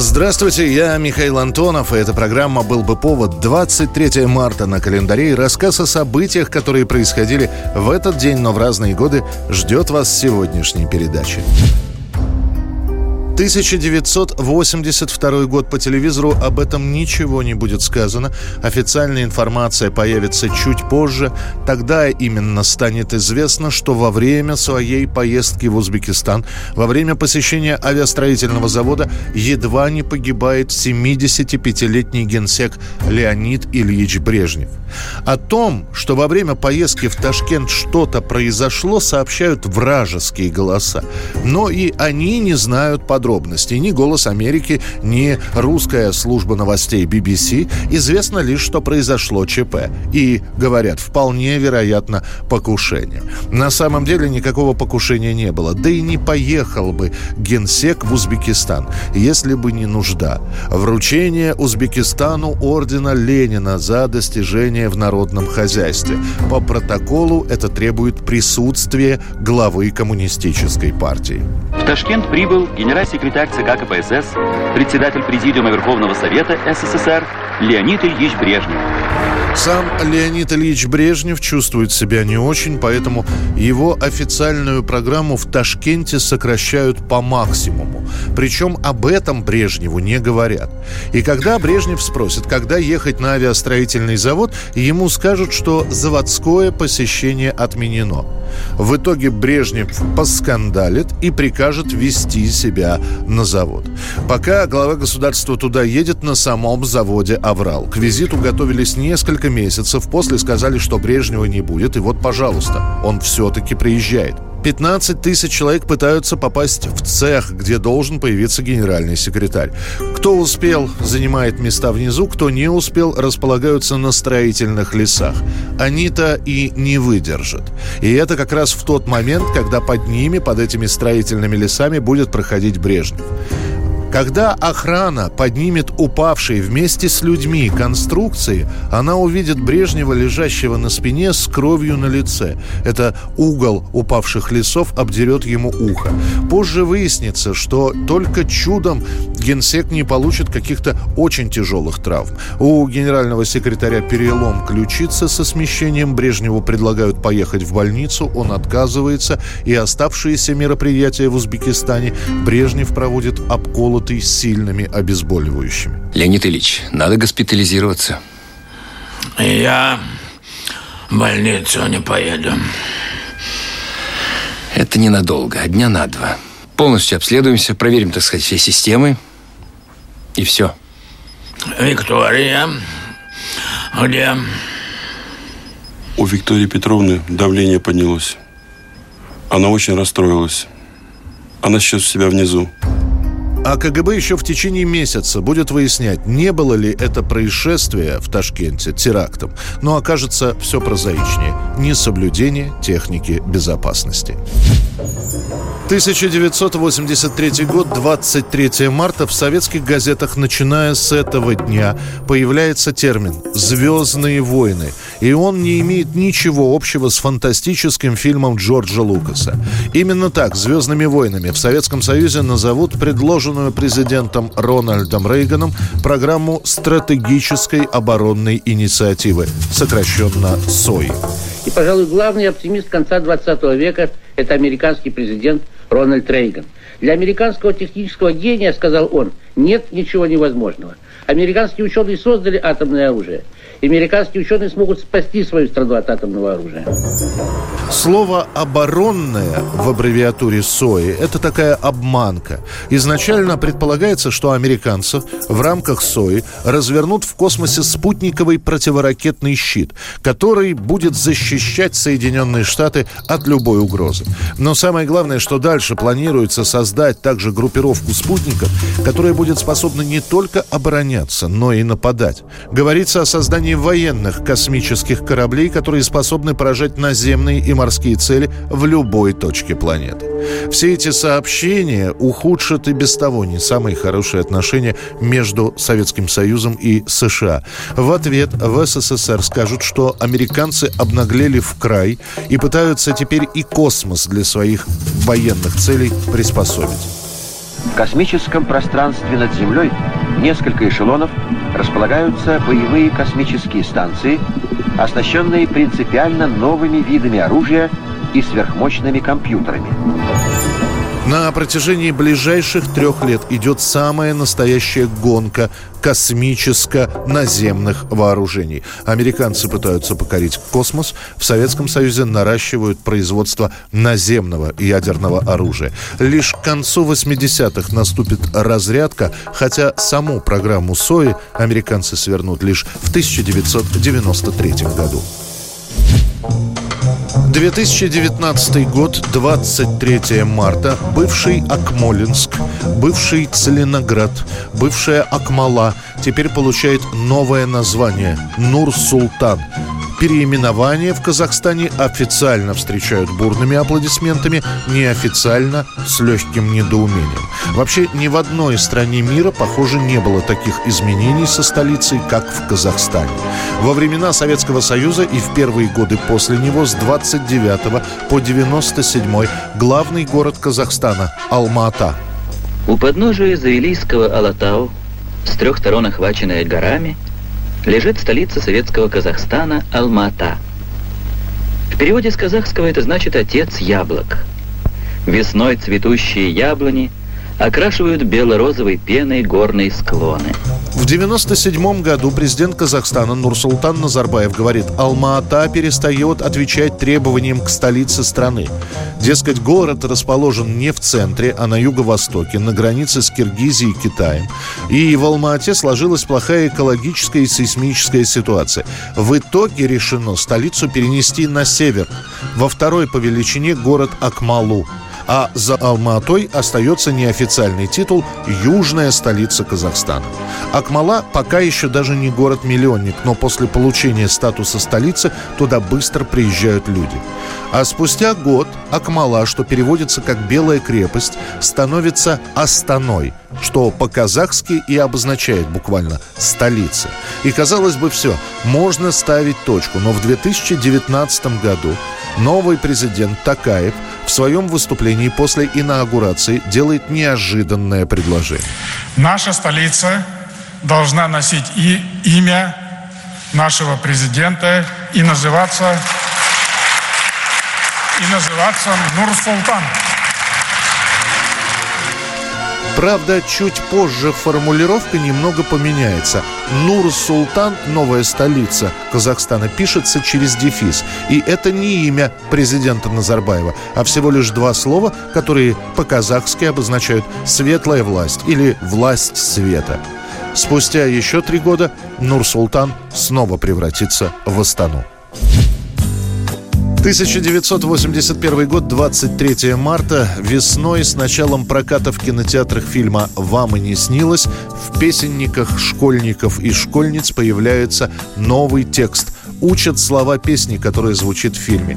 Здравствуйте, я Михаил Антонов, и эта программа «Был бы повод» 23 марта на календаре и рассказ о событиях, которые происходили в этот день, но в разные годы, ждет вас сегодняшней передачи. 1982 год по телевизору об этом ничего не будет сказано. Официальная информация появится чуть позже. Тогда именно станет известно, что во время своей поездки в Узбекистан, во время посещения авиастроительного завода едва не погибает 75-летний генсек Леонид Ильич Брежнев. О том, что во время поездки в Ташкент что-то произошло, сообщают вражеские голоса. Но и они не знают подробностей подробностей. Ни «Голос Америки», ни русская служба новостей BBC. Известно лишь, что произошло ЧП. И, говорят, вполне вероятно покушение. На самом деле никакого покушения не было. Да и не поехал бы генсек в Узбекистан, если бы не нужда. Вручение Узбекистану ордена Ленина за достижения в народном хозяйстве. По протоколу это требует присутствия главы коммунистической партии. В Ташкент прибыл генеральный секретарь ЦК КПСС, председатель Президиума Верховного Совета СССР Леонид Ильич Брежнев. Сам Леонид Ильич Брежнев чувствует себя не очень, поэтому его официальную программу в Ташкенте сокращают по максимуму. Причем об этом Брежневу не говорят. И когда Брежнев спросит, когда ехать на авиастроительный завод, ему скажут, что заводское посещение отменено. В итоге Брежнев поскандалит и прикажет вести себя на завод. Пока глава государства туда едет, на самом заводе аврал. К визиту готовились несколько месяцев, после сказали, что Брежнева не будет, и вот, пожалуйста, он все-таки приезжает. 15 тысяч человек пытаются попасть в цех, где должен появиться генеральный секретарь. Кто успел, занимает места внизу, кто не успел, располагаются на строительных лесах. Они-то и не выдержат. И это как раз в тот момент, когда под ними, под этими строительными лесами, будет проходить Брежнев. Когда охрана поднимет упавшие вместе с людьми конструкции, она увидит Брежнева, лежащего на спине с кровью на лице. Это угол упавших лесов обдерет ему ухо. Позже выяснится, что только чудом генсек не получит каких-то очень тяжелых травм. У генерального секретаря перелом ключицы со смещением. Брежневу предлагают поехать в больницу. Он отказывается. И оставшиеся мероприятия в Узбекистане Брежнев проводит обколы обколотый сильными обезболивающими. Леонид Ильич, надо госпитализироваться. Я в больницу не поеду. Это ненадолго, а дня на два. Полностью обследуемся, проверим, так сказать, все системы. И все. Виктория, где? У Виктории Петровны давление поднялось. Она очень расстроилась. Она сейчас у себя внизу. А КГБ еще в течение месяца будет выяснять, не было ли это происшествие в Ташкенте терактом. Но окажется все прозаичнее. Несоблюдение техники безопасности. 1983 год, 23 марта, в советских газетах, начиная с этого дня, появляется термин «Звездные войны». И он не имеет ничего общего с фантастическим фильмом Джорджа Лукаса. Именно так «Звездными войнами» в Советском Союзе назовут предложенную президентом Рональдом Рейганом программу стратегической оборонной инициативы, сокращенно СОИ. И, пожалуй, главный оптимист конца 20 века – это американский президент Рональд Рейган. Для американского технического гения, сказал он, нет ничего невозможного. Американские ученые создали атомное оружие – американские ученые смогут спасти свою страну от атомного оружия. Слово «оборонное» в аббревиатуре СОИ – это такая обманка. Изначально предполагается, что американцев в рамках СОИ развернут в космосе спутниковый противоракетный щит, который будет защищать Соединенные Штаты от любой угрозы. Но самое главное, что дальше планируется создать также группировку спутников, которая будет способна не только обороняться, но и нападать. Говорится о создании появление военных космических кораблей, которые способны поражать наземные и морские цели в любой точке планеты. Все эти сообщения ухудшат и без того не самые хорошие отношения между Советским Союзом и США. В ответ в СССР скажут, что американцы обнаглели в край и пытаются теперь и космос для своих военных целей приспособить. В космическом пространстве над Землей несколько эшелонов располагаются боевые космические станции, оснащенные принципиально новыми видами оружия и сверхмощными компьютерами. На протяжении ближайших трех лет идет самая настоящая гонка космическо-наземных вооружений. Американцы пытаются покорить космос, в Советском Союзе наращивают производство наземного ядерного оружия. Лишь к концу 80-х наступит разрядка, хотя саму программу СОИ американцы свернут лишь в 1993 году. 2019 год, 23 марта, бывший Акмолинск, бывший Целиноград, бывшая Акмала теперь получает новое название – Нур-Султан – Переименование в Казахстане официально встречают бурными аплодисментами, неофициально – с легким недоумением. Вообще, ни в одной стране мира, похоже, не было таких изменений со столицей, как в Казахстане. Во времена Советского Союза и в первые годы после него с 29 по 97 главный город Казахстана – Алма-Ата. У подножия Завилийского Алатау, с трех сторон охваченная горами – лежит столица советского Казахстана Алма-Ата. В переводе с казахского это значит «отец яблок». Весной цветущие яблони окрашивают бело-розовой пеной горные склоны. В 1997 году президент Казахстана Нурсултан Назарбаев говорит, Алма-Ата перестает отвечать требованиям к столице страны. Дескать, город расположен не в центре, а на юго-востоке, на границе с Киргизией и Китаем. И в Алма-Ате сложилась плохая экологическая и сейсмическая ситуация. В итоге решено столицу перенести на север, во второй по величине город Акмалу а за Алматой остается неофициальный титул «Южная столица Казахстана». Акмала пока еще даже не город-миллионник, но после получения статуса столицы туда быстро приезжают люди. А спустя год Акмала, что переводится как «белая крепость», становится Астаной, что по-казахски и обозначает буквально «столица». И казалось бы, все, можно ставить точку, но в 2019 году новый президент Такаев – в своем выступлении после инаугурации делает неожиданное предложение. Наша столица должна носить и имя нашего президента и называться и называться Нур-Султан. Правда, чуть позже формулировка немного поменяется. Нур-Султан, новая столица Казахстана, пишется через дефис. И это не имя президента Назарбаева, а всего лишь два слова, которые по-казахски обозначают «светлая власть» или «власть света». Спустя еще три года Нур-Султан снова превратится в Астану. 1981 год, 23 марта. Весной с началом проката в кинотеатрах фильма «Вам и не снилось» в песенниках школьников и школьниц появляется новый текст. Учат слова песни, которая звучит в фильме.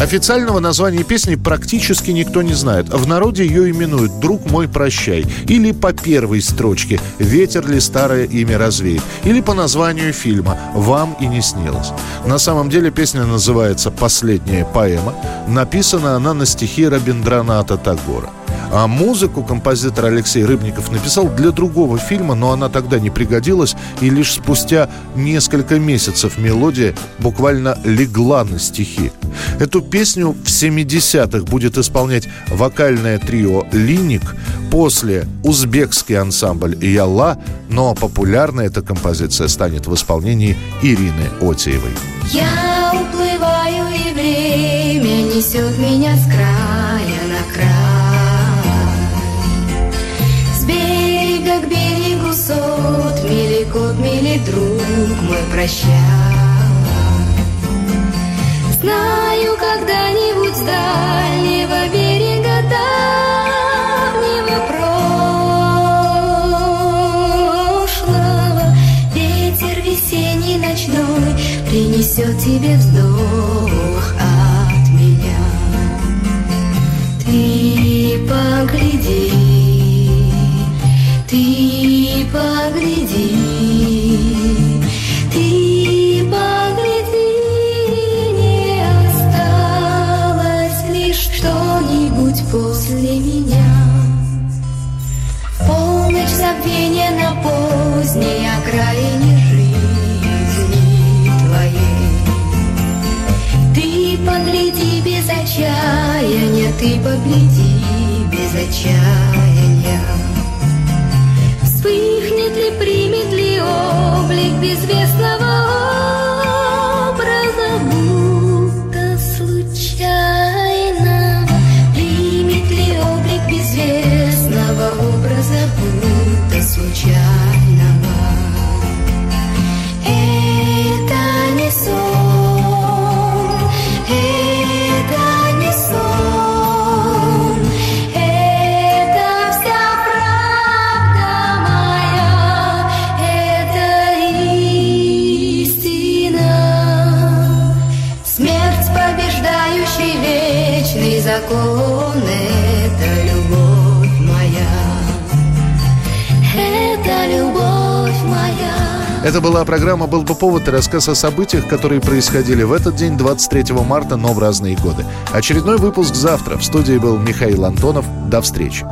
Официального названия песни практически никто не знает. В народе ее именуют «Друг мой, прощай» или по первой строчке «Ветер ли старое имя развеет» или по названию фильма «Вам и не снилось». На самом деле песня называется «Последняя поэма». Написана она на стихи Рабиндраната Тагора. А музыку композитор Алексей Рыбников написал для другого фильма, но она тогда не пригодилась, и лишь спустя несколько месяцев мелодия буквально легла на стихи. Эту песню в 70-х будет исполнять вокальное трио «Линик», после узбекский ансамбль «Ялла», но популярной эта композиция станет в исполнении Ирины Отиевой. Я уплываю, и время несет меня с края друг мой, прощай. Знаю, когда-нибудь с дальнего берега давнего прошлого Ветер весенний на несет тебе вздох ты погляди без отчаяния. Вспыхнет ли, примет ли облик безвестного закон, это любовь моя, это любовь моя. Это была программа «Был бы повод» и рассказ о событиях, которые происходили в этот день, 23 марта, но в разные годы. Очередной выпуск завтра. В студии был Михаил Антонов. До встречи.